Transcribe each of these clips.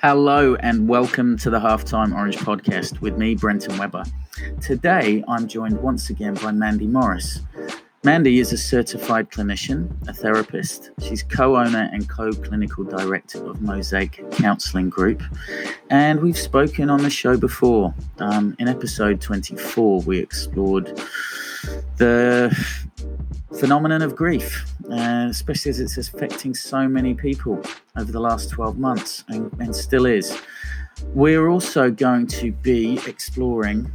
Hello and welcome to the Halftime Orange podcast with me, Brenton Webber. Today I'm joined once again by Mandy Morris. Mandy is a certified clinician, a therapist. She's co owner and co clinical director of Mosaic Counselling Group. And we've spoken on the show before. Um, in episode 24, we explored the phenomenon of grief, uh, especially as it's affecting so many people over the last 12 months and, and still is. We're also going to be exploring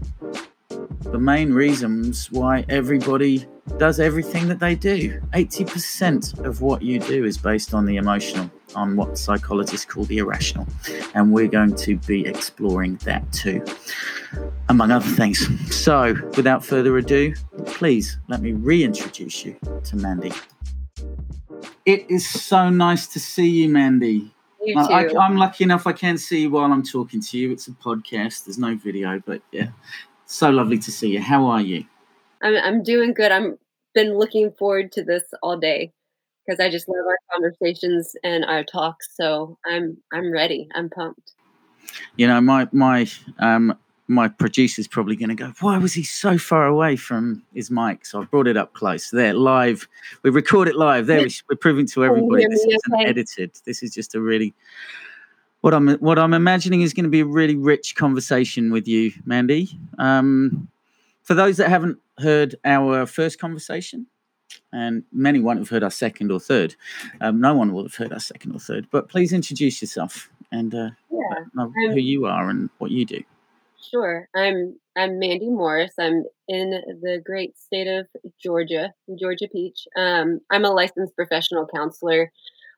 the main reasons why everybody does everything that they do. 80% of what you do is based on the emotional, on what psychologists call the irrational. And we're going to be exploring that too, among other things. So, without further ado, please let me reintroduce you to Mandy. It is so nice to see you, Mandy. You. I, am lucky enough I can see you while I'm talking to you. It's a podcast, there's no video, but yeah, so lovely to see you. How are you? I'm I'm doing good. I'm been looking forward to this all day because I just love our conversations and our talks. So I'm I'm ready. I'm pumped. You know, my my um my producer's probably going to go, why was he so far away from his mic? So I brought it up close. There, live. We record it live. There, we're proving to everybody this isn't edited. This is just a really what I'm what I'm imagining is going to be a really rich conversation with you, Mandy. Um, for those that haven't heard our first conversation, and many won't have heard our second or third. Um, no one will have heard our second or third. But please introduce yourself and uh, yeah, who you are and what you do. Sure, I'm I'm Mandy Morris. I'm in the great state of Georgia, Georgia Peach. Um, I'm a licensed professional counselor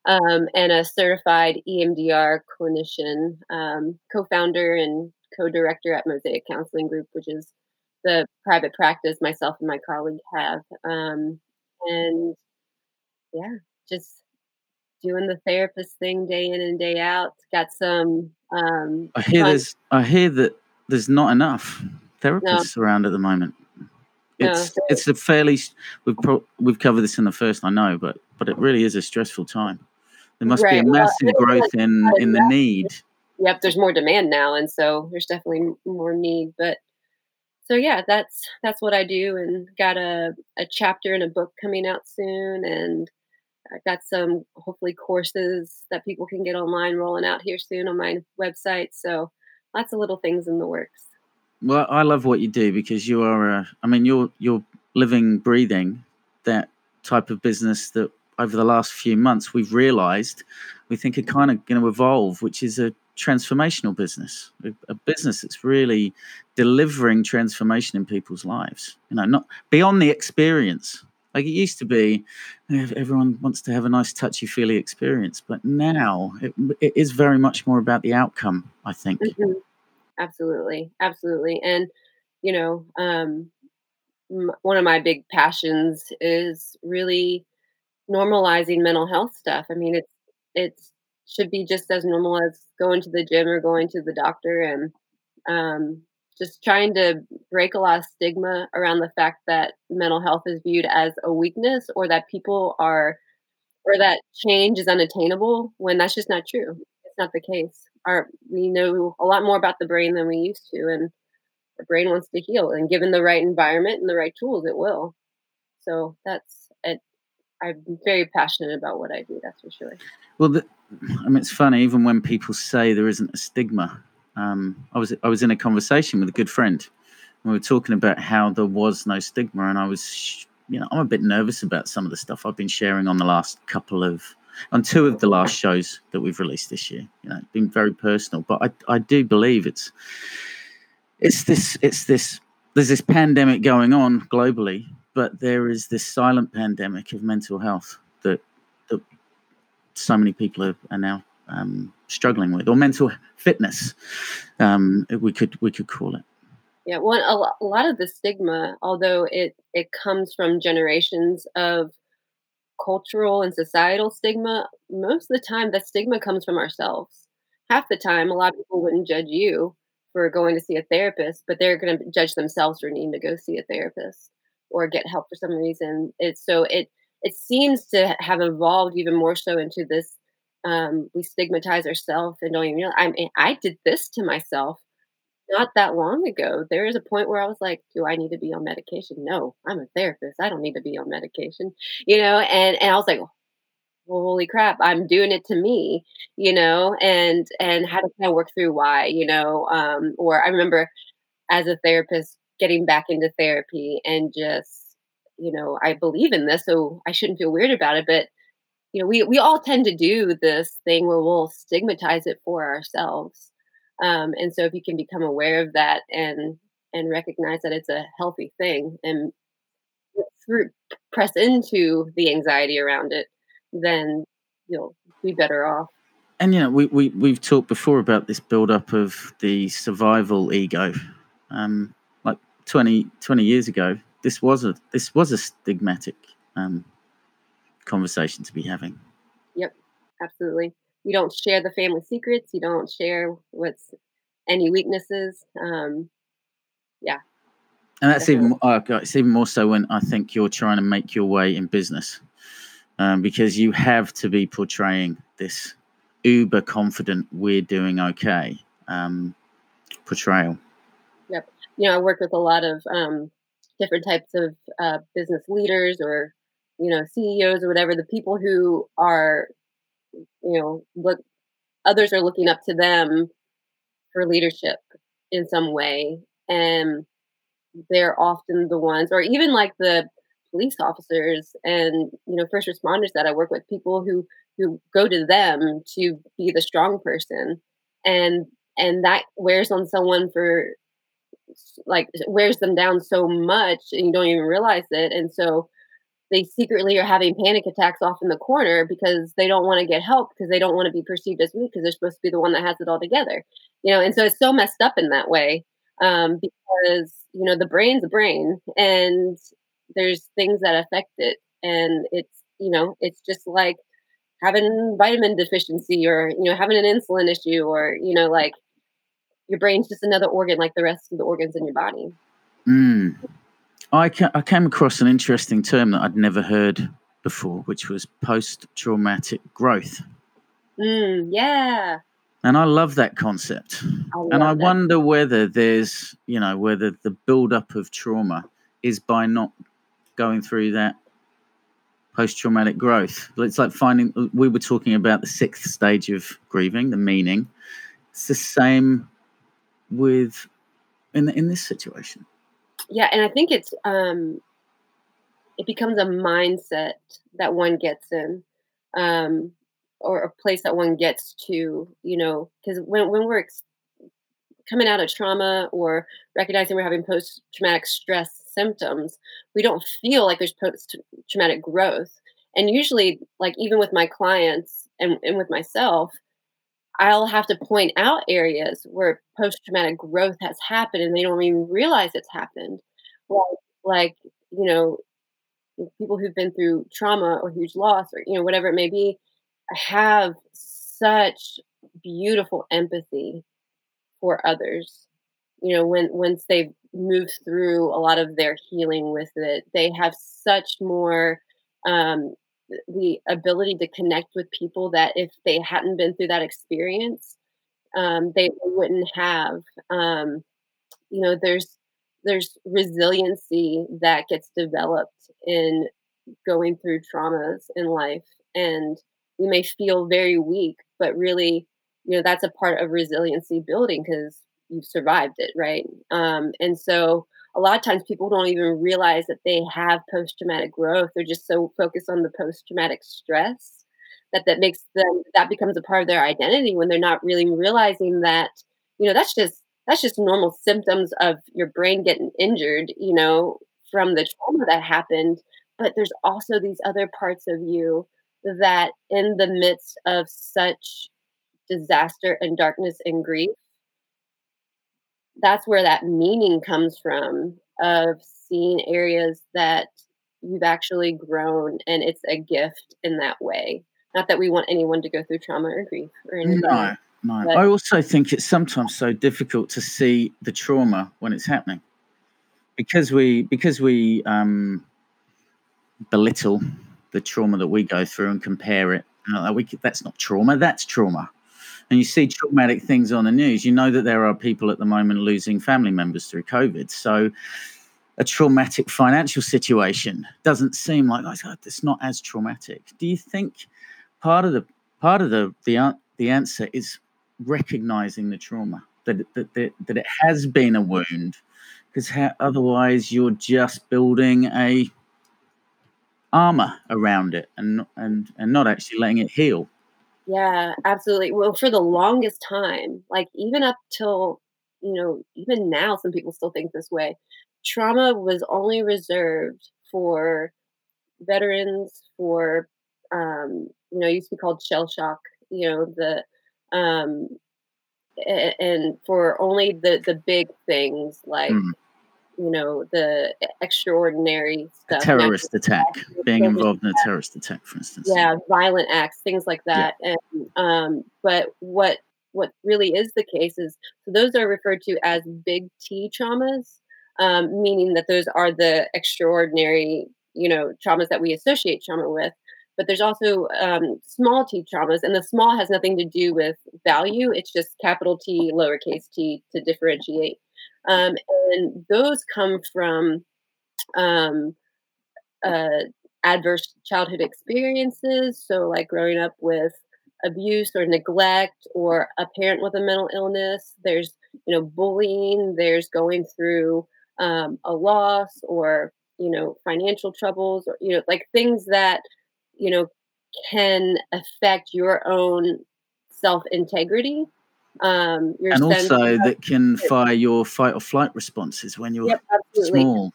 um, and a certified EMDR clinician, um, co-founder and co-director at Mosaic Counselling Group, which is the private practice myself and my colleague have. Um, and yeah, just doing the therapist thing day in and day out. Got some. Um, I hear fun- there's. I hear that there's not enough therapists no. around at the moment. It's no, it's a fairly we've pro, we've covered this in the first I know, but but it really is a stressful time. There must right. be a massive well, growth in in the need. Yep, there's more demand now, and so there's definitely more need. But so yeah, that's that's what I do, and got a a chapter in a book coming out soon, and I've got some hopefully courses that people can get online rolling out here soon on my website. So lots of little things in the works. Well, I love what you do because you are. A, I mean, you're you're living, breathing that type of business that over the last few months we've realised we think are kind of going to evolve, which is a transformational business, a, a, business that's really delivering transformation in people's lives. You know, not beyond the experience. Like it used to be, everyone wants to have a nice touchy feely experience, but now it, it is very much more about the outcome. I think. Mm-hmm. Absolutely, absolutely, and you know, um, m- one of my big passions is really normalizing mental health stuff. I mean, it's it's should be just as normal as going to the gym or going to the doctor and um, just trying to break a lot of stigma around the fact that mental health is viewed as a weakness or that people are or that change is unattainable when that's just not true. It's not the case. Our we know a lot more about the brain than we used to and the brain wants to heal and given the right environment and the right tools it will. So that's it. I'm very passionate about what i do that's for sure. Well the, I mean, it's funny. Even when people say there isn't a stigma, um, I was I was in a conversation with a good friend. We were talking about how there was no stigma, and I was, you know, I'm a bit nervous about some of the stuff I've been sharing on the last couple of, on two of the last shows that we've released this year. You know, it's been very personal, but I I do believe it's, it's this it's this there's this pandemic going on globally, but there is this silent pandemic of mental health that that so many people are, are now um, struggling with, or mental fitness, um, we could we could call it. Yeah, one a lot of the stigma, although it it comes from generations of cultural and societal stigma, most of the time that stigma comes from ourselves. Half the time, a lot of people wouldn't judge you for going to see a therapist, but they're going to judge themselves for needing to go see a therapist or get help for some reason. It's so it it seems to have evolved even more so into this um, we stigmatize ourselves and don't even. I mean, I did this to myself not that long ago. There is a point where I was like, "Do I need to be on medication?" No, I'm a therapist. I don't need to be on medication, you know. And and I was like, holy crap, I'm doing it to me, you know, and and how to kind of work through why, you know, um, or I remember as a therapist getting back into therapy and just, you know, I believe in this, so I shouldn't feel weird about it, but you know, we we all tend to do this thing where we'll stigmatize it for ourselves, um, and so if you can become aware of that and and recognize that it's a healthy thing and through press into the anxiety around it then you'll be better off. And know, we, we we've talked before about this buildup of the survival ego. Um, like 20, 20 years ago, this was a this was a stigmatic um, conversation to be having. Yep, absolutely. You don't share the family secrets. You don't share what's any weaknesses. Um, yeah. And that's definitely. even uh, it's even more so when I think you're trying to make your way in business um, because you have to be portraying this uber confident, we're doing okay um, portrayal. Yep. You know, I work with a lot of um, different types of uh, business leaders or, you know, CEOs or whatever, the people who are, you know, look, others are looking up to them for leadership in some way. And they're often the ones, or even like the police officers and you know first responders that I work with, people who who go to them to be the strong person, and and that wears on someone for like wears them down so much, and you don't even realize it, and so they secretly are having panic attacks off in the corner because they don't want to get help because they don't want to be perceived as weak because they're supposed to be the one that has it all together you know and so it's so messed up in that way um, because you know the brain's a brain and there's things that affect it and it's you know it's just like having vitamin deficiency or you know having an insulin issue or you know like your brain's just another organ like the rest of the organs in your body mm. I, ca- I came across an interesting term that i'd never heard before which was post-traumatic growth mm, yeah and I love that concept. I and I wonder whether there's, you know, whether the build-up of trauma is by not going through that post traumatic growth. It's like finding, we were talking about the sixth stage of grieving, the meaning. It's the same with in in this situation. Yeah, and I think it's um it becomes a mindset that one gets in. Um or a place that one gets to, you know, because when, when we're ex- coming out of trauma or recognizing we're having post traumatic stress symptoms, we don't feel like there's post traumatic growth. And usually, like even with my clients and, and with myself, I'll have to point out areas where post traumatic growth has happened and they don't even realize it's happened. Like, like, you know, people who've been through trauma or huge loss or, you know, whatever it may be, have such beautiful empathy for others. You know, when once they've moved through a lot of their healing with it, they have such more um, the ability to connect with people that if they hadn't been through that experience, um, they wouldn't have. Um, you know, there's there's resiliency that gets developed in going through traumas in life, and you may feel very weak, but really you know that's a part of resiliency building because you've survived it right um, and so a lot of times people don't even realize that they have post-traumatic growth. They're just so focused on the post-traumatic stress that that makes them that becomes a part of their identity when they're not really realizing that you know that's just that's just normal symptoms of your brain getting injured you know from the trauma that happened. But there's also these other parts of you that in the midst of such disaster and darkness and grief that's where that meaning comes from of seeing areas that you've actually grown and it's a gift in that way. Not that we want anyone to go through trauma or grief or anything no no but, i also think it's sometimes so difficult to see the trauma when it's happening. Because we because we um belittle the trauma that we go through and compare it we that's not trauma, that's trauma. And you see traumatic things on the news, you know that there are people at the moment losing family members through COVID. So a traumatic financial situation doesn't seem like oh, it's not as traumatic. Do you think part of the part of the the uh, the answer is recognizing the trauma that that that, that it has been a wound, because otherwise you're just building a armor around it and and and not actually letting it heal. Yeah, absolutely. Well, for the longest time, like even up till you know, even now, some people still think this way trauma was only reserved for veterans, for um, you know, used to be called shell shock. You know, the um, and for only the the big things like mm. You know the extraordinary stuff. A terrorist attack, being involved in a terrorist attack, for instance. Yeah, violent acts, things like that. Yeah. And um, but what what really is the case is so those are referred to as big T traumas um, meaning that those are the extraordinary, you know, traumas that we associate trauma with. But there's also um, small t traumas, and the small has nothing to do with value. It's just capital T, lowercase t to differentiate. Um, and those come from um, uh, adverse childhood experiences. So, like growing up with abuse or neglect, or a parent with a mental illness. There's, you know, bullying. There's going through um, a loss or you know financial troubles or you know like things that you know can affect your own self integrity um your and also that can fire your fight or flight responses when you're yep, small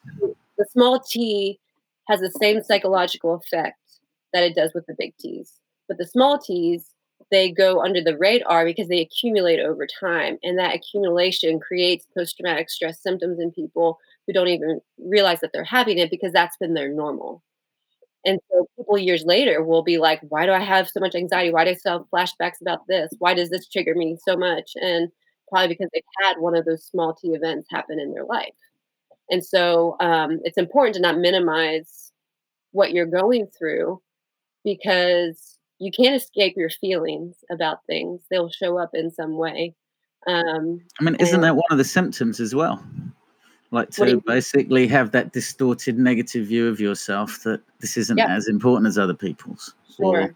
the small t has the same psychological effect that it does with the big t's but the small t's they go under the radar because they accumulate over time. And that accumulation creates post traumatic stress symptoms in people who don't even realize that they're having it because that's been their normal. And so people years later will be like, why do I have so much anxiety? Why do I still have flashbacks about this? Why does this trigger me so much? And probably because they've had one of those small t events happen in their life. And so um, it's important to not minimize what you're going through because you can't escape your feelings about things. They'll show up in some way. Um, I mean, isn't and, that one of the symptoms as well? Like to basically have that distorted negative view of yourself that this isn't yep. as important as other people's. Sure. Or,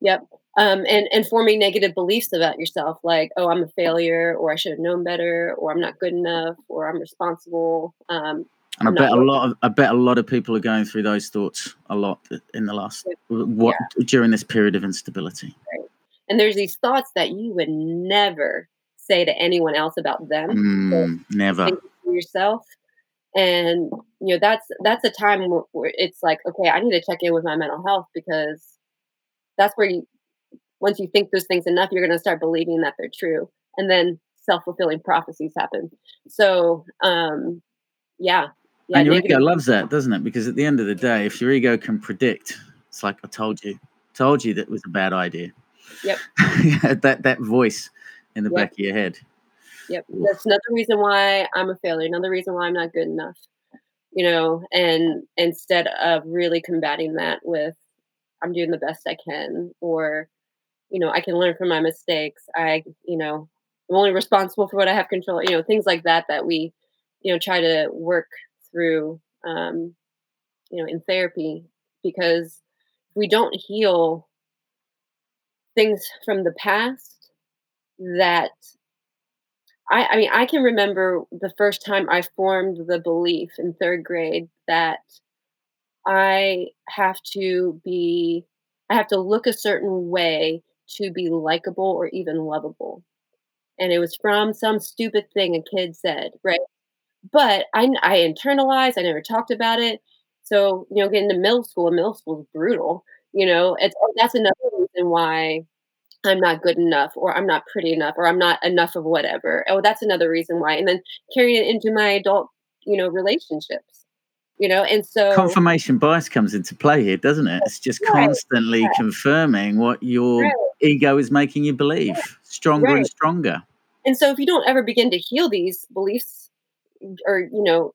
yep. Um, and and forming negative beliefs about yourself, like oh, I'm a failure, or I should have known better, or I'm not good enough, or I'm responsible. Um, and I bet a lot of I bet a lot of people are going through those thoughts a lot in the last what yeah. during this period of instability. Right. And there's these thoughts that you would never say to anyone else about them. Mm, never yourself. And you know that's that's a time where it's like okay, I need to check in with my mental health because that's where you once you think those things enough, you're going to start believing that they're true, and then self fulfilling prophecies happen. So um, yeah, yeah, and your negative. ego loves that, doesn't it? Because at the end of the day, if your ego can predict, it's like I told you, told you that was a bad idea. Yep. that that voice in the yep. back of your head. Yep. That's another reason why I'm a failure. Another reason why I'm not good enough. You know, and instead of really combating that with I'm doing the best I can or you know, I can learn from my mistakes. I, you know, I'm only responsible for what I have control, you know, things like that that we, you know, try to work through um, you know in therapy because we don't heal things from the past that I, I mean i can remember the first time i formed the belief in third grade that i have to be i have to look a certain way to be likable or even lovable and it was from some stupid thing a kid said right but I, I internalized. I never talked about it. So you know, getting to middle school, middle school is brutal. You know, it's that's another reason why I'm not good enough, or I'm not pretty enough, or I'm not enough of whatever. Oh, that's another reason why. And then carrying it into my adult, you know, relationships. You know, and so confirmation bias comes into play here, doesn't it? It's just right. constantly right. confirming what your right. ego is making you believe, stronger and stronger. And so, if you don't ever begin to heal these beliefs or you know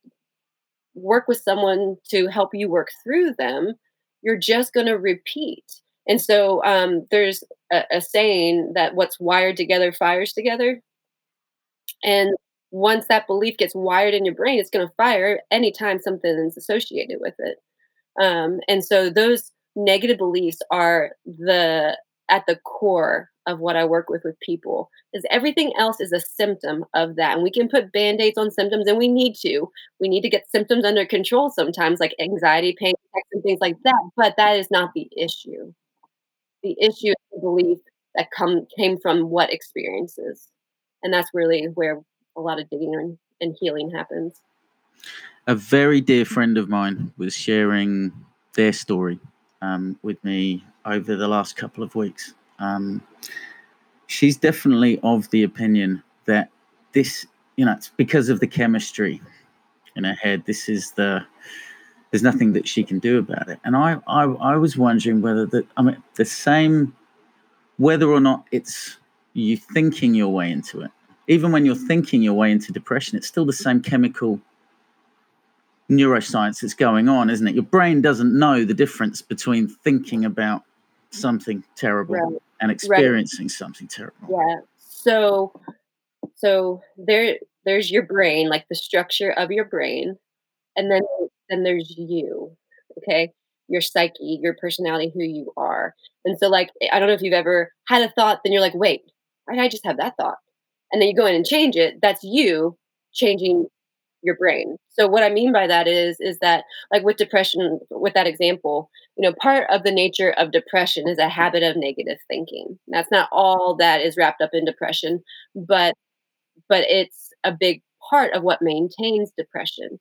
work with someone to help you work through them you're just going to repeat And so um, there's a, a saying that what's wired together fires together. And once that belief gets wired in your brain, it's going to fire anytime something is associated with it. Um, and so those negative beliefs are the at the core of what I work with with people is everything else is a symptom of that. And we can put band-aids on symptoms and we need to. We need to get symptoms under control sometimes, like anxiety, pain, and things like that. But that is not the issue. The issue is the belief that come came from what experiences. And that's really where a lot of digging and, and healing happens. A very dear friend of mine was sharing their story um, with me over the last couple of weeks. Um, she's definitely of the opinion that this, you know, it's because of the chemistry in her head. This is the there's nothing that she can do about it. And I, I, I was wondering whether that I mean the same, whether or not it's you thinking your way into it. Even when you're thinking your way into depression, it's still the same chemical neuroscience that's going on, isn't it? Your brain doesn't know the difference between thinking about something terrible right. and experiencing right. something terrible. Yeah. So so there there's your brain, like the structure of your brain, and then then there's you. Okay? Your psyche, your personality, who you are. And so like I don't know if you've ever had a thought, then you're like, wait, I just have that thought? And then you go in and change it. That's you changing your brain. So what I mean by that is is that like with depression with that example, you know, part of the nature of depression is a habit of negative thinking. That's not all that is wrapped up in depression, but but it's a big part of what maintains depression.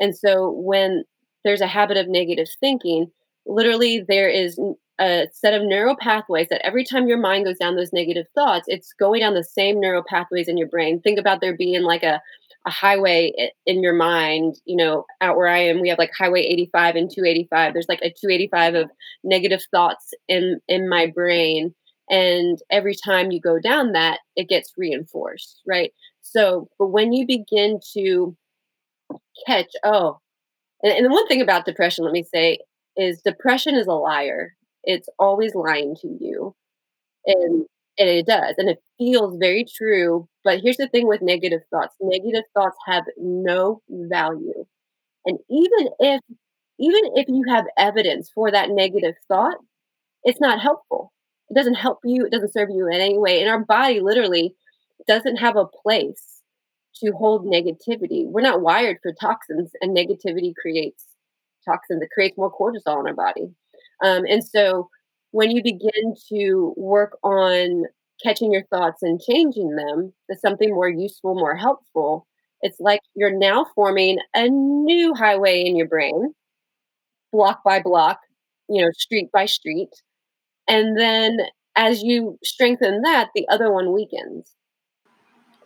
And so when there's a habit of negative thinking, literally there is a set of neural pathways that every time your mind goes down those negative thoughts, it's going down the same neural pathways in your brain. Think about there being like a a highway in your mind, you know, out where I am, we have like highway 85 and 285. There's like a 285 of negative thoughts in in my brain and every time you go down that, it gets reinforced, right? So, but when you begin to catch, oh, and, and the one thing about depression, let me say, is depression is a liar. It's always lying to you. And and it does. And it feels very true. But here's the thing with negative thoughts negative thoughts have no value. And even if even if you have evidence for that negative thought, it's not helpful. It doesn't help you, it doesn't serve you in any way. And our body literally doesn't have a place to hold negativity. We're not wired for toxins, and negativity creates toxins. It creates more cortisol in our body. Um, and so when you begin to work on catching your thoughts and changing them to something more useful, more helpful, it's like you're now forming a new highway in your brain, block by block, you know, street by street. And then as you strengthen that, the other one weakens.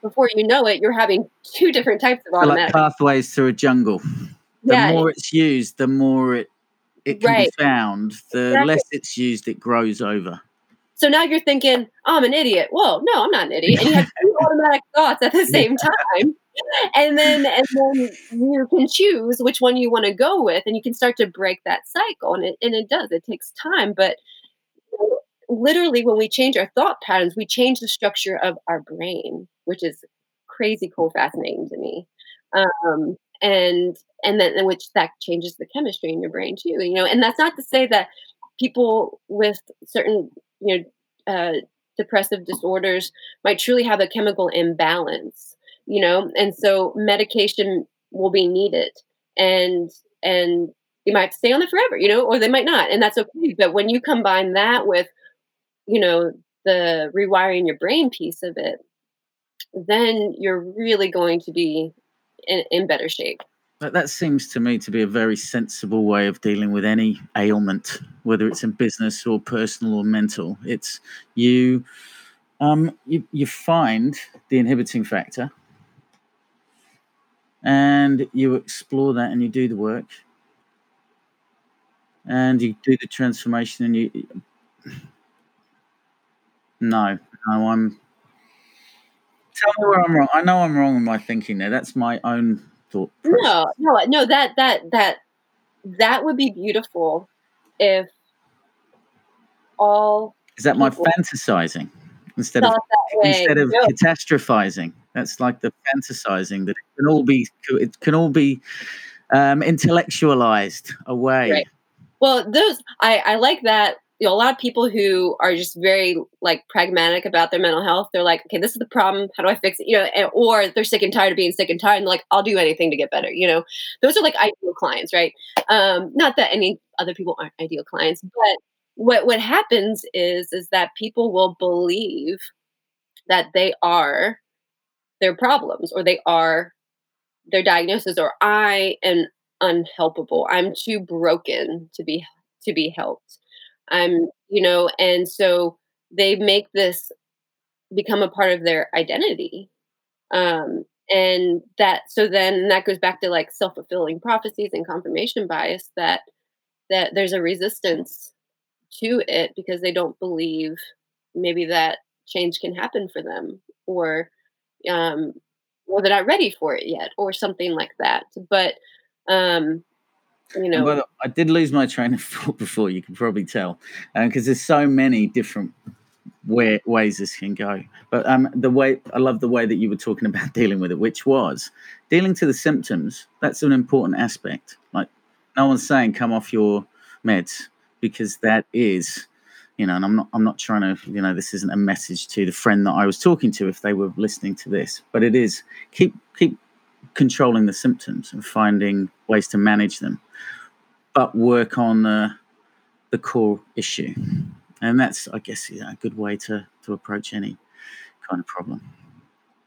Before you know it, you're having two different types of automatic like pathways through a jungle. The yeah, more it's used, the more it it can right. be found, the exactly. less it's used, it grows over. So now you're thinking, oh, I'm an idiot. Well, no, I'm not an idiot. And you have two automatic thoughts at the same time. And then and then you can choose which one you want to go with and you can start to break that cycle. And it and it does. It takes time. But literally when we change our thought patterns, we change the structure of our brain, which is crazy cool, fascinating to me. Um, and and then which that changes the chemistry in your brain too you know and that's not to say that people with certain you know uh, depressive disorders might truly have a chemical imbalance you know and so medication will be needed and and you might stay on it forever you know or they might not and that's okay but when you combine that with you know the rewiring your brain piece of it then you're really going to be in, in better shape. But that seems to me to be a very sensible way of dealing with any ailment, whether it's in business or personal or mental. It's you, um, you, you find the inhibiting factor, and you explore that, and you do the work, and you do the transformation, and you. No, no, I'm tell me where I'm wrong. I know I'm wrong in my thinking there. That's my own thought. Process. No, no, no. That that that that would be beautiful if all is that my fantasizing instead of thought that way. instead of No, catastrophizing? That's like the fantasizing that it can all be it can all be um, intellectualized away. right. Well, those I I like that. You know, a lot of people who are just very like pragmatic about their mental health. They're like, okay, this is the problem. How do I fix it? You know, and, or they're sick and tired of being sick and tired, and like, I'll do anything to get better. You know, those are like ideal clients, right? Um, not that any other people aren't ideal clients, but what what happens is is that people will believe that they are their problems or they are their diagnosis or I am unhelpable. I'm too broken to be to be helped. I'm, you know, and so they make this become a part of their identity. Um and that so then that goes back to like self-fulfilling prophecies and confirmation bias that that there's a resistance to it because they don't believe maybe that change can happen for them or um or they're not ready for it yet or something like that but um you know well, I did lose my train of thought before. You can probably tell because there's so many different way, ways this can go. But um, the way I love the way that you were talking about dealing with it, which was dealing to the symptoms. That's an important aspect. Like no one's saying come off your meds because that is, you know, and I'm not I'm not trying to, you know, this isn't a message to the friend that I was talking to if they were listening to this, but it is keep keep controlling the symptoms and finding ways to manage them, but work on the the core issue. And that's, I guess, yeah, a good way to, to approach any kind of problem.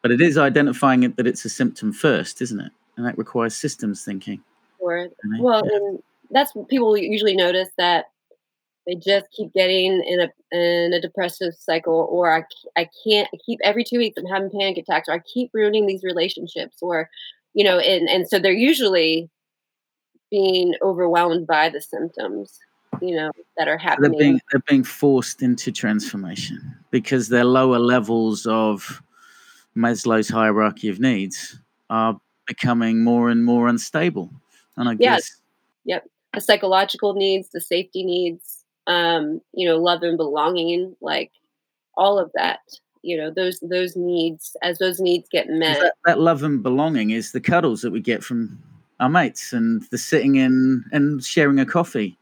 But it is identifying it that it's a symptom first, isn't it? And that requires systems thinking. mean, well yeah. and that's people usually notice that they just keep getting in a in a depressive cycle or I, I can't I keep every two weeks i'm having panic attacks or i keep ruining these relationships or you know and and so they're usually being overwhelmed by the symptoms you know that are They're happening being they're being forced into transformation because their lower levels of Maslow's hierarchy of needs are becoming more and more unstable. And I yeah guess yep the psychological needs the safety needs um you know love and belonging like all of that you know those those needs as those needs get met that, that love and belonging is the cuddles that we get from our mates and the sitting in and sharing a coffee.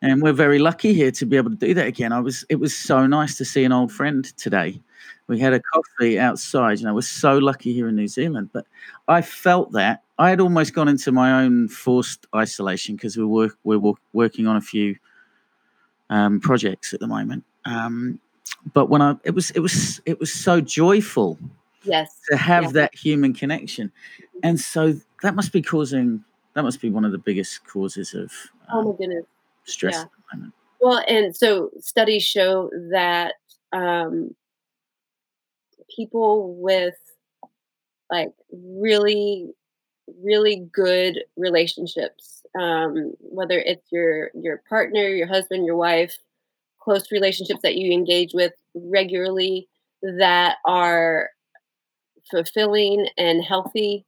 And we're very lucky here to be able to do that again. I was it was so nice to see an old friend today. We had a coffee outside. You know, we're so lucky here in New Zealand. But I felt that I had almost gone into my own forced isolation because we work we're working on a few um, projects at the moment. Um, but when I it was it was it was so joyful yes. to have yeah. that human connection, and so that must be causing that must be one of the biggest causes of oh um, my goodness. stress yeah. at the moment. Well, and so studies show that um, people with like really, really good relationships, um, whether it's your your partner, your husband, your wife, close relationships that you engage with regularly that are fulfilling and healthy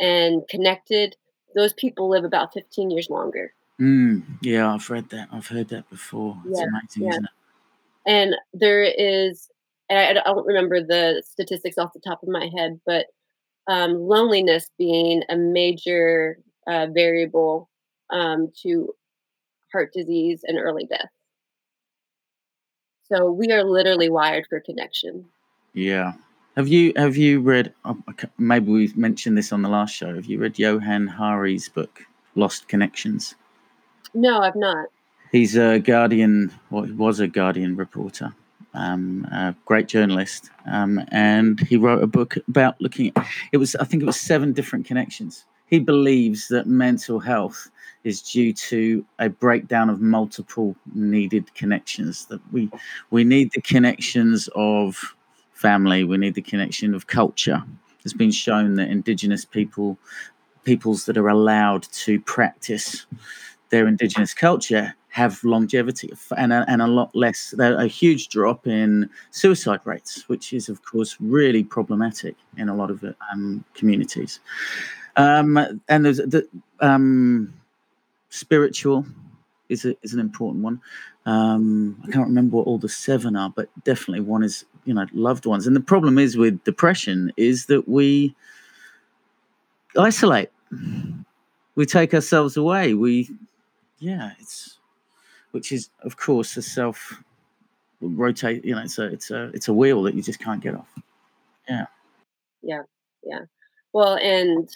and connected, those people live about 15 years longer. Mm, yeah, I've read that. I've heard that before. It's Yeah, amazing, yeah. isn't it? and there is and I, I don't remember the statistics off the top of my head but um, loneliness being a major uh, variable um, to heart disease and early death so we are literally wired for connection Yeah. Have you have you read? oh, Maybe we mentioned this on the last show. Have you read Johann Hari's book, Lost Connections? no i've not He's a Guardian, or he was a Guardian reporter, um, a great journalist, um, and he wrote a book about looking. At, it was, I think, it was seven different connections. He believes that mental health is due to a breakdown of multiple needed connections. That we we need the connections of family. We need the connection of culture. It's been shown that Indigenous people, peoples that are allowed to practice their indigenous culture have longevity and a, and a lot less a huge drop in suicide rates which is of course really problematic in a lot of um, communities um, and there's the um, spiritual is, a, is an important one Um, I can't remember what all the seven are, but definitely one is you know loved ones. And the problem is with depression is that we isolate, we take ourselves away. We, yeah, it's which is of course a self rotate. You know, it's a it's a it's a wheel that you just can't get off. Yeah. Yeah. Yeah. Well, and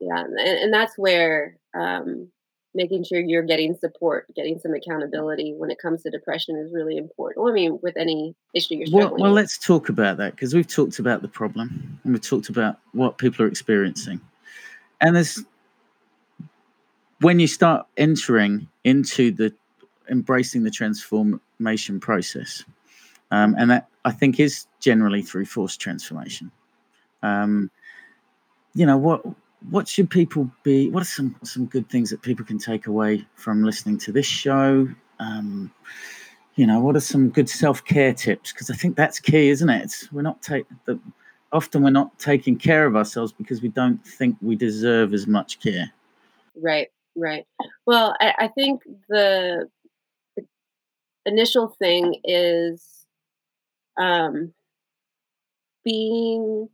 yeah, and, and that's where um, making sure you're getting support, getting some accountability when it comes to depression is really important. Well, I mean, with any issue you're Well, struggling well, with. let's talk about that because we've talked about the problem and we've talked about what people are experiencing. And there's when you start entering into the embracing the transformation process, um, and that I think is generally through forced transformation. Um, you know what what should people be? What are some some good things that people can take away from listening to this show? Um, you know, what are some good self care tips? Because I think that's key, isn't it? We're not take the often we're not taking care of ourselves because we don't think we deserve as much care. Right, right. Well, I, I think the, the initial thing is um, being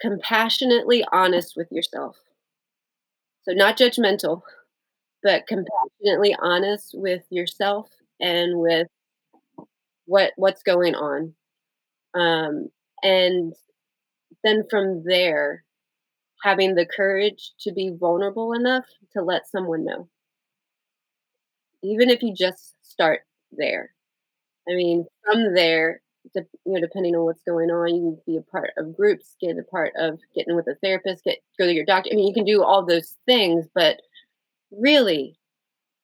compassionately honest with yourself. So, not judgmental, but compassionately honest with yourself and with what what's going on. Um, and then from there, having the courage to be vulnerable enough to let someone know, even if you just start there. I mean, from there, de- you know, depending on what's going on, you can be a part of groups, get a part of getting with a therapist, get go to your doctor. I mean, you can do all those things, but really,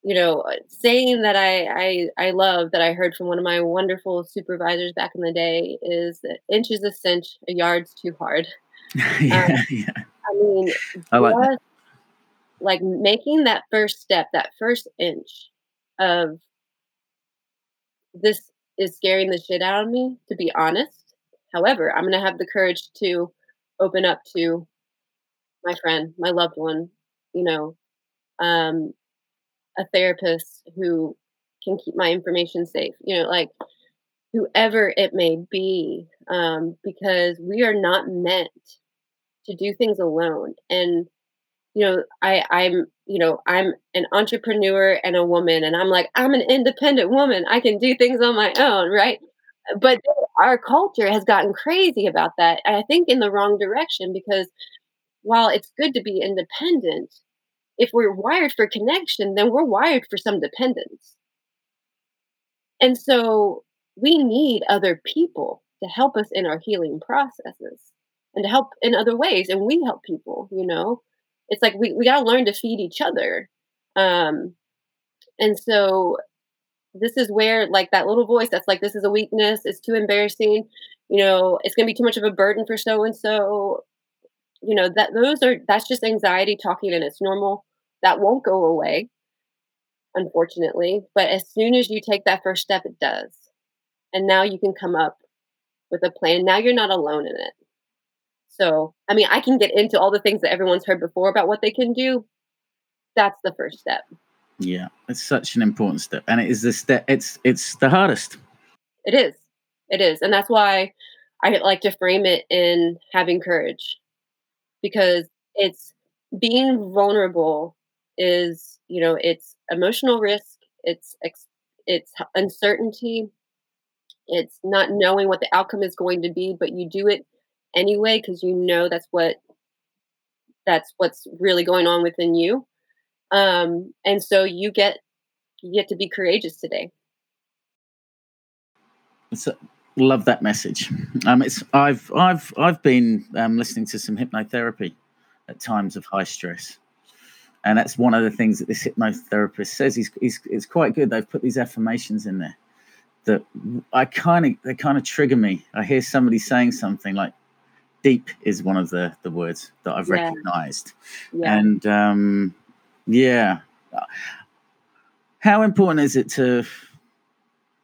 you know, uh, saying that I I I love that I heard from one of my wonderful supervisors back in the day is that inches a cinch, a yard's too hard. Um, yeah, yeah, I mean, I like just like making that first step, that first inch of this is scaring the shit out of me, to be honest. However, I'm gonna have the courage to open up to my friend, my loved one, you know, um, a therapist who can keep my information safe, you know, like whoever it may be, um, because we are not meant to do things alone. And you know, I I'm you know I'm an entrepreneur and a woman, and I'm like I'm an independent woman. I can do things on my own, right? But our culture has gotten crazy about that. I think in the wrong direction because while it's good to be independent, if we're wired for connection, then we're wired for some dependence. And so we need other people to help us in our healing processes and to help in other ways. And we help people, you know. It's like we, we gotta learn to feed each other. Um, and so this is where like that little voice that's like this is a weakness, it's too embarrassing, you know, it's gonna be too much of a burden for so and so. You know, that those are that's just anxiety talking and it's normal. That won't go away, unfortunately. But as soon as you take that first step, it does. And now you can come up with a plan. Now you're not alone in it. So, I mean, I can get into all the things that everyone's heard before about what they can do. That's the first step. Yeah, it's such an important step, and it is the step. It's it's the hardest. It is. It is. And that's why I like to frame it in having courage because it's being vulnerable is, you know, it's emotional risk, it's ex- it's uncertainty, it's not knowing what the outcome is going to be, but you do it anyway because you know that's what that's what's really going on within you. Um and so you get you get to be courageous today. A, love that message. Um, it's I've I've I've been um, listening to some hypnotherapy at times of high stress, and that's one of the things that this hypnotherapist says. He's, he's it's quite good. They've put these affirmations in there that I kind of they kind of trigger me. I hear somebody saying something like "deep" is one of the the words that I've Yeah. recognised, Yeah. and um, yeah, how important is it to?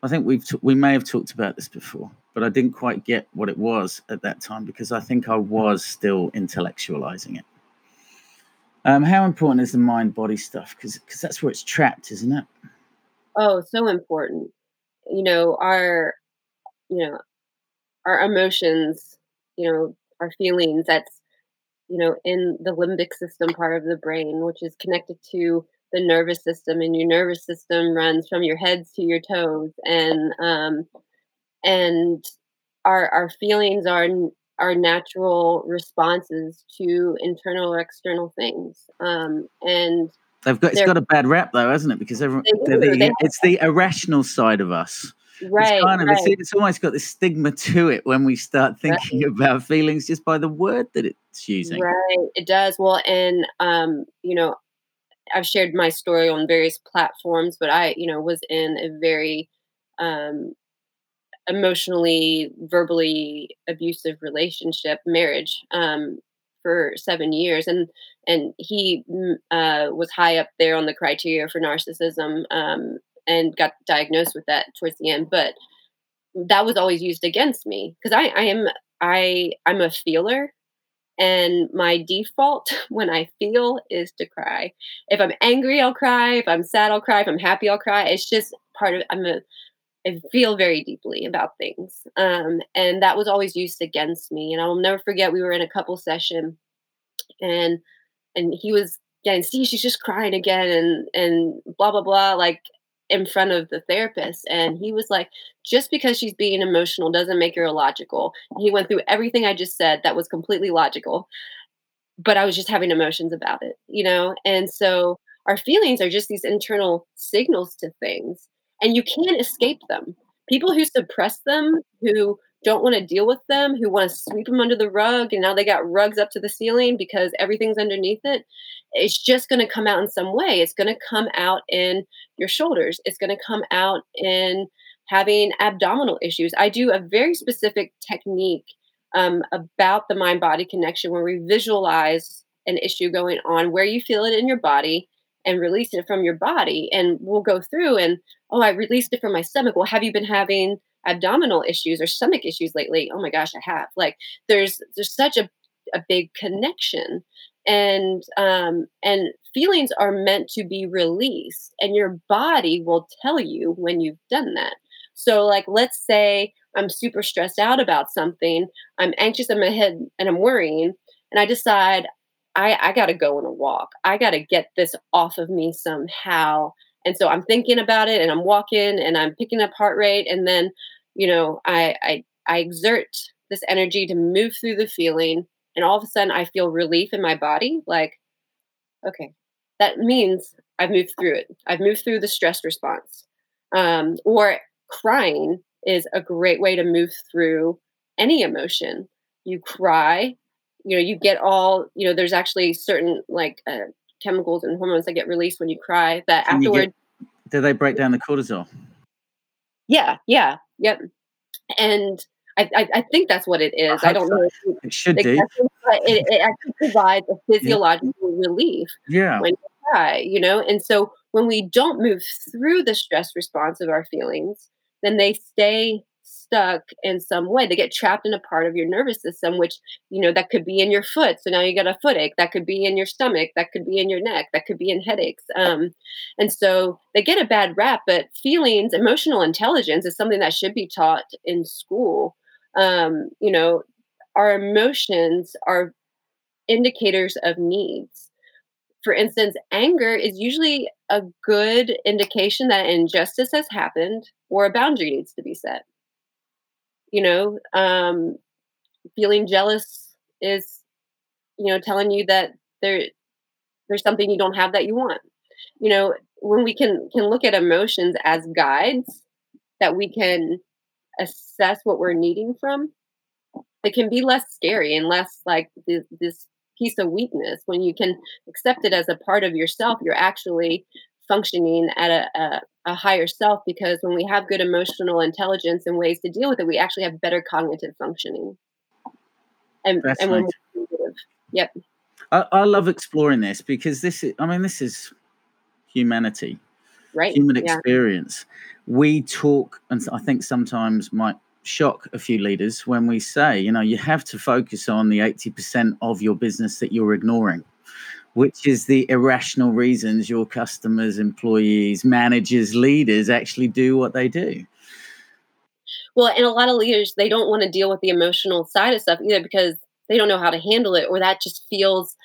I think we've t- we may have talked about this before, but I didn't quite get what it was at that time because I think I was still intellectualizing it. Um, how important is the mind body stuff? Because that's where it's trapped, isn't it? Oh, so important. You know, our you know, our emotions, you know, our feelings, that's, you know, in the limbic system part of the brain, which is connected to the nervous system, and your nervous system runs from your heads to your toes, and um, and our our feelings are are natural responses to internal or external things, um, and they've got it's got a bad rap though, hasn't it? Because everyone, the, it's the irrational side of us Right. It's kind of right. it's, it's almost got this stigma to it when we start thinking right. about feelings just by the word that it's using. Right. It does. Well, and um, you know, I've shared my story on various platforms, but I, you know, was in a very um emotionally, verbally abusive relationship, marriage, um, for seven years, and and he mm, uh, was high up there on the criteria for narcissism. Um, and got diagnosed with that towards the end. But that was always used against me because I, I am I I'm a feeler and my default when I feel is to cry. If I'm angry, I'll cry. If I'm sad, I'll cry. If I'm happy, I'll cry. It's just part of I'm a I feel very deeply about things. Um, and that was always used against me. And I'll never forget we were in a couple session and and he was getting see she's just crying again and and blah blah blah like in front of the therapist and he was like just because she's being emotional doesn't make her illogical. He went through everything i just said that was completely logical but i was just having emotions about it you know? And so our feelings are just these internal signals to things and you can't escape them. People who suppress them who don't want to deal with them, who want to sweep them under the rug, and now they got rugs up to the ceiling because everything's underneath it. It's just going to come out in some way. It's going to come out in your shoulders. It's going to come out in having abdominal issues. I do a very specific technique um, about the mind body connection where we visualize an issue going on, where you feel it in your body, and release it from your body. And we'll go through and, oh, I released it from my stomach. Well, have you been having abdominal issues or stomach issues lately oh my gosh i have. Like there's there's such a, a big connection. And um and feelings are meant to be released and your body will tell you when you've done that. So like let's say i'm super stressed out about something i'm anxious in my head and i'm worrying and i decide i i gotta go on a walk. I gotta get this off of me somehow and so I'm thinking about it and I'm walking and I'm picking up heart rate. And then, you know, I, I, I exert this energy to move through the feeling. And all of a sudden I feel relief in my body. Like, okay, that means I've moved through it. I've moved through the stress response. Um, or crying is a great way to move through any emotion. You cry, you know, you get all, you know, there's actually certain like uh, chemicals and hormones that get released when you cry that Can afterward get, do they break down the cortisol yeah yeah yep and I, I, I think that's what it is. I, I don't so. know. It, it should do. But it, it actually provides a physiological yeah. relief yeah. when you cry, you know? And so when we don't move through the stress response of our feelings, then they stay stuck in some way. They get trapped in a part of your nervous system, which, you know, that could be in your foot. So now you got a footache. That could be in your stomach. That could be in your neck. That could be in headaches. Um, and so they get a bad rap, but feelings, emotional intelligence is something that should be taught in school. Um, you know, our emotions are indicators of needs. For instance, anger is usually a good indication that injustice has happened or a boundary needs to be set you know um, feeling jealous is you know telling you that there there's something you don't have that you want. You know when we can can look at emotions as guides that we can assess what we're needing from it can be less scary and less like this, this piece of weakness when you can accept it as a part of yourself. You're actually functioning at a, a, a, higher self because when we have good emotional intelligence and ways to deal with it, we actually have better cognitive functioning. And, That's and when we're yep. I, I love exploring this because this is, I mean, this is humanity, right? Human experience. Yeah. We talk, and I think sometimes might shock a few leaders when we say, you know, you have to focus on the 80% of your business that you're ignoring which is the irrational reasons your customers, employees, managers, leaders actually do what they do. Well, and a lot of leaders, they don't want to deal with the emotional side of stuff either because they don't know how to handle it or that just feels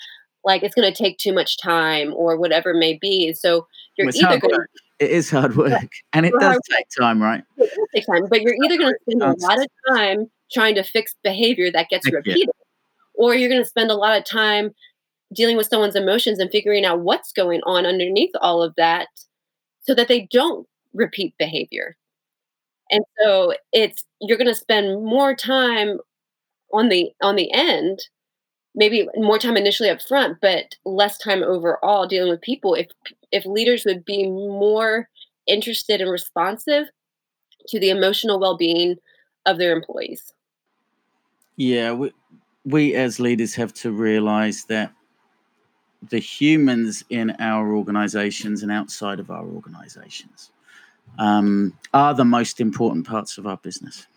like it's going to take too much time or whatever it may be. So you're Well, either going to. It is hard work, and it does take time, right? it will take time, but you're either going to spend a lot of time trying to fix behavior that gets Heck yeah. repeated, or you're going to spend a lot of time dealing with someone's emotions and figuring out what's going on underneath all of that so that they don't repeat behavior. And so it's you're going to spend more time on the on the end, maybe more time initially up front, but less time overall dealing with people if if leaders would be more interested and responsive to the emotional well-being of their employees. Yeah, we, we as leaders have to realize that the humans in our organizations and outside of our organizations um, are the most important parts of our business.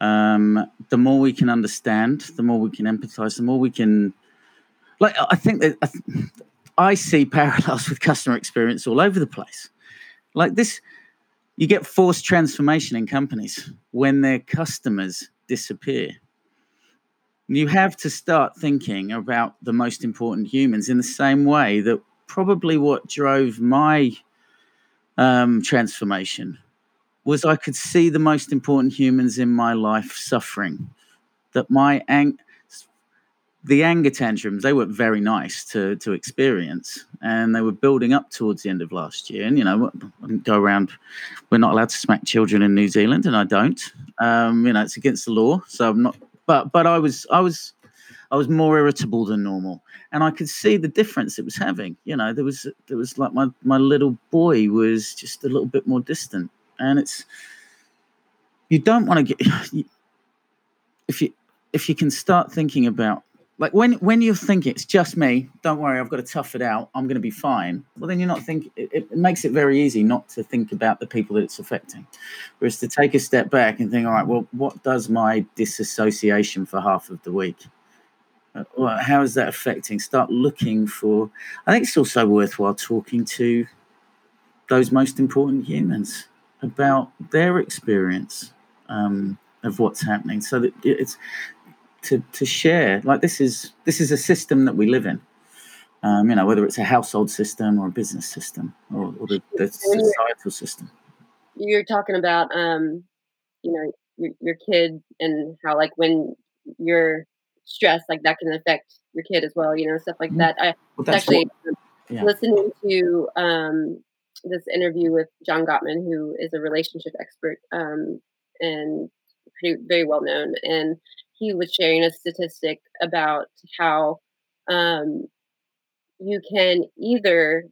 Um, the more we can understand, the more we can empathize, the more we can. Like, I think that I, th- I see parallels with customer experience all over the place. Like this, you get forced transformation in companies when their customers disappear. You have to start thinking about the most important humans in the same way that probably what drove my um, transformation was I could see the most important humans in my life suffering. That my ang- the anger tantrums they were very nice to to experience, and they were building up towards the end of last year. And you know, I go around. We're not allowed to smack children in New Zealand, and I don't. Um, you know, it's against the law, so I'm not. But but I was I was I was more irritable than normal, and I could see the difference it was having. You know, there was there was like my my little boy was just a little bit more distant, and it's you don't want to get if you if you can start thinking about like when when you think it's just me don't worry i've got to tough it out i'm going to be fine. Well then you're not thinking it, it makes it very easy not to think about the people that it's affecting. Whereas to take a step back and think all right well what does my disassociation for half of the week uh, well, how is that affecting? Start looking for i think it's also worthwhile talking to those most important humans about their experience um, of what's happening. So that it's to to share like this is this is a system that we live in um, you know whether it's a household system or a business system or, or the, the societal system You're talking about um, you know, your, your kid and how like when you're stressed, like that can affect your kid as well, you know, stuff like Mhm. that. I well, actually what, yeah. listening to um, this interview with John Gottman, who is a relationship expert um, and pretty very well known, and he was sharing a statistic about how um, you can either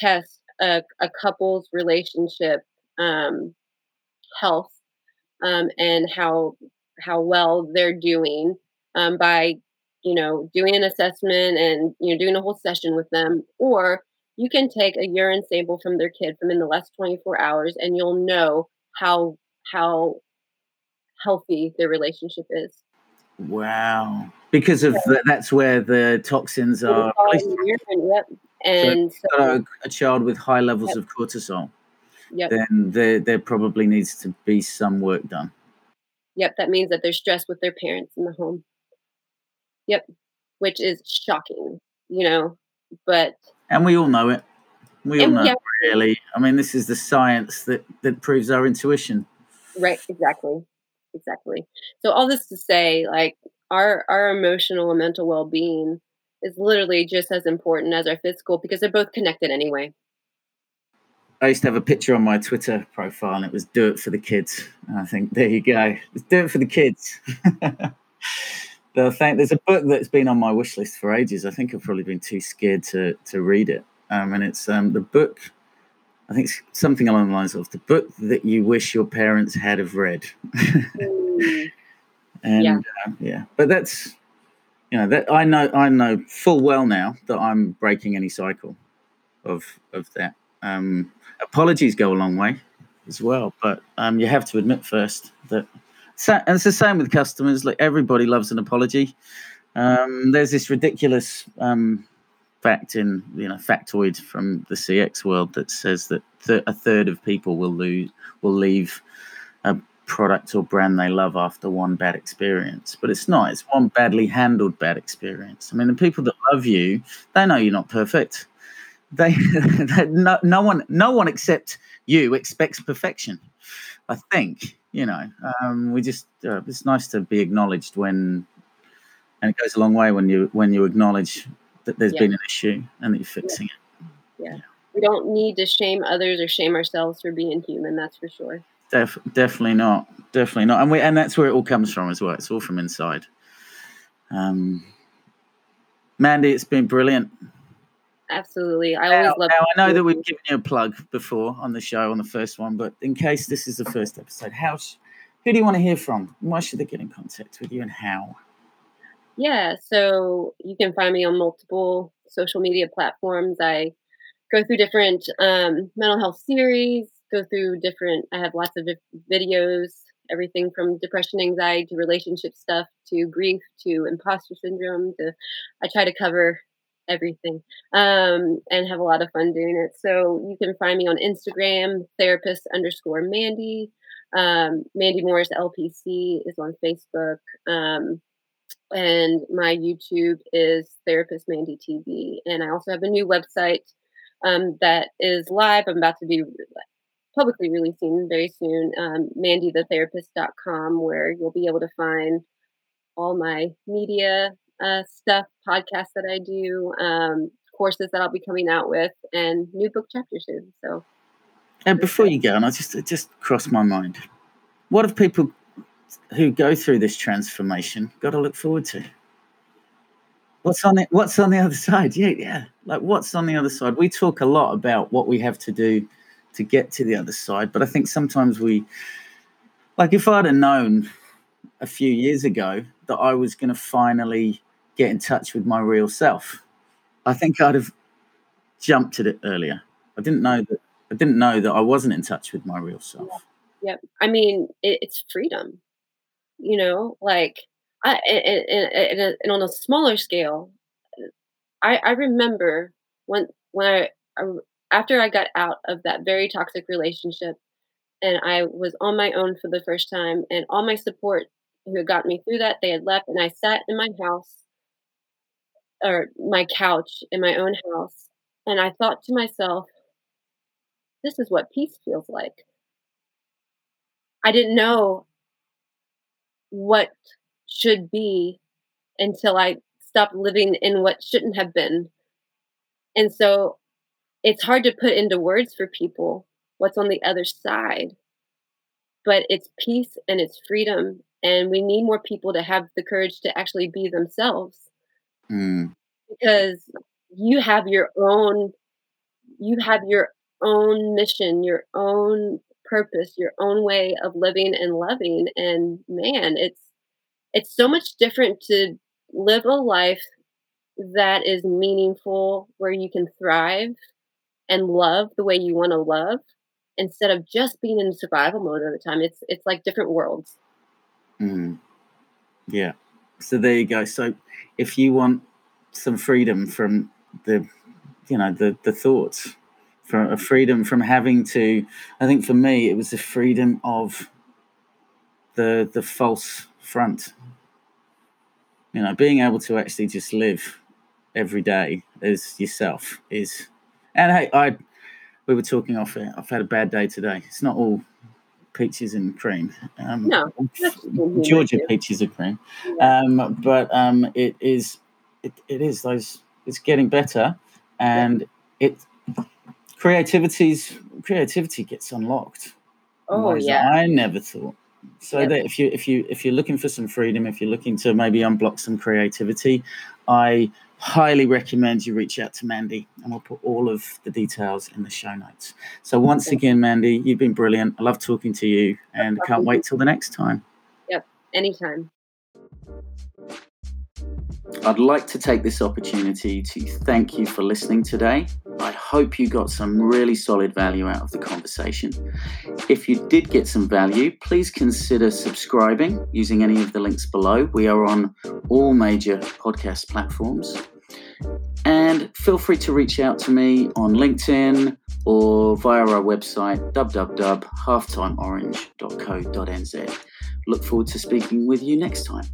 test a, a couple's relationship um, health um, and how how well they're doing um, by you know doing an assessment and you know doing a whole session with them or you can take a urine sample from their kid from in the last 24 hours and you'll know how how healthy their relationship is wow because of the, that's where the toxins are it's all released. in the urine, yep and so, Got a, a child with high levels of cortisol yep then there there probably needs to be some work done Yep, that means that they're stressed with their parents in the home. Yep, which is shocking, you know. But and we all know it we all know yeah. really i mean this is the science that that proves our intuition right, exactly, exactly. So all this to say, like our our emotional and mental well being is literally just as important as our physical because they're both connected anyway. I used to have a picture on my Twitter profile, and it was "Do it for the kids." And I think there you go. Do it for the kids. I think there's a book that's been on my wish list for ages. I think I've probably been too scared to to read it. Um, and it's um, the book. I think something along the lines of the book that you wish your parents had have read. Mm, and Yeah. uh, yeah, but that's you know that I know I know full well now that I'm breaking any cycle of of that. Um, apologies go a long way as well, but um, you have to admit first that. So, and it's the same with customers. Like everybody loves an apology. Um, there's this ridiculous um, fact in you know factoid from the CX world that says that th- a third of people will lose will leave a product or brand they love after one bad experience. But it's not. It's one badly handled bad experience. I mean, the people that love you, they know you're not perfect. They, they no, no one no one except you expects perfection. I think you know. Um, we just uh, it's nice to be acknowledged when, and it goes a long way when you when you acknowledge that there's Yeah. been an issue and that you're fixing it. Yeah. We don't need to shame others or shame ourselves for being human, that's for sure. Def- definitely not. Definitely not. And we and that's where it all comes from as well. It's all from inside. Um, Mandy, it's been brilliant. Absolutely. I Now, always love now, I know that we've given you a plug before on the show on the first one, but in case this is the first episode, how sh- who do you want to hear from? Why should they get in contact with you, and how? Yeah, so you can find me on multiple social media platforms. I go through different um, mental health series, go through different, I have lots of videos, everything from depression, anxiety, to relationship stuff, to grief, to imposter syndrome. To I try to cover everything um, and have a lot of fun doing it. So you can find me on Instagram, therapist underscore Mandy. Um, Mandy Morris LPC is on Facebook. Um, and my YouTube is Therapist Mandy TV. And I also have a new website um, that is live. I'm about to be publicly releasing very soon, um, mandythetherapist.com, where you'll be able to find all my media uh, stuff, podcasts that I do, um, courses that I'll be coming out with, and new book chapters soon. So, And before you go, and I just it just crossed my mind. What have people who go through this transformation got to look forward to? What's on the What's on the other side? Yeah, yeah. Like what's on the other side? We talk a lot about what we have to do to get to the other side, but I think sometimes we, like, if I'd have known a few years ago that I was going to finally get in touch with my real self, I think I'd have jumped at it earlier. I didn't know that. I didn't know that I wasn't in touch with my real self. yep. I mean, it, it's freedom, you know, like, I, and, and, and, on a smaller scale, I, I remember when when I, I after I got out of that very toxic relationship and I was on my own for the first time and all my support who had gotten me through that they had left and I sat in my house or my couch in my own house and I thought to myself this is what peace feels like. I didn't know what should be until I stopped living in what shouldn't have been. And so it's hard to put into words for people what's on the other side. But it's peace and it's freedom. And we need more people to have the courage to actually be themselves Mm, because you have your own you have your own mission, your own purpose, your own way of living and loving and man, it's it's so much different to live a life that is meaningful where you can thrive and love the way you want to love instead of just being in survival mode all the time. It's it's like different worlds. mm. Yeah. So there you go. So if you want some freedom from the, you know, the the thoughts, from a freedom from having to, I think for me it was the freedom of the the false front. You know, being able to actually just live every day as yourself is, and hey, I we were talking off air. I've had a bad day today. It's not all peaches and cream. Um, No, that's just being human Georgia peaches and cream. Um, but um, it is it, it is those it's getting better and it creativity's creativity gets unlocked. Oh yeah. I never thought. So Yep. that if you if you if you're looking for some freedom, if you're looking to maybe unblock some creativity, I highly recommend you reach out to Mandy and we'll put all of the details in the show notes. So once Okay. again, Mandy, you've been brilliant. I love talking to you and can't wait till the next time. Yep, anytime. I'd like to take this opportunity to thank you for listening today. I hope you got some really solid value out of the conversation. If you did get some value, please consider subscribing using any of the links below. We are on all major podcast platforms. And feel free to reach out to me on LinkedIn or via our website www.halftimeorange.co.nz. Look forward to speaking with you next time.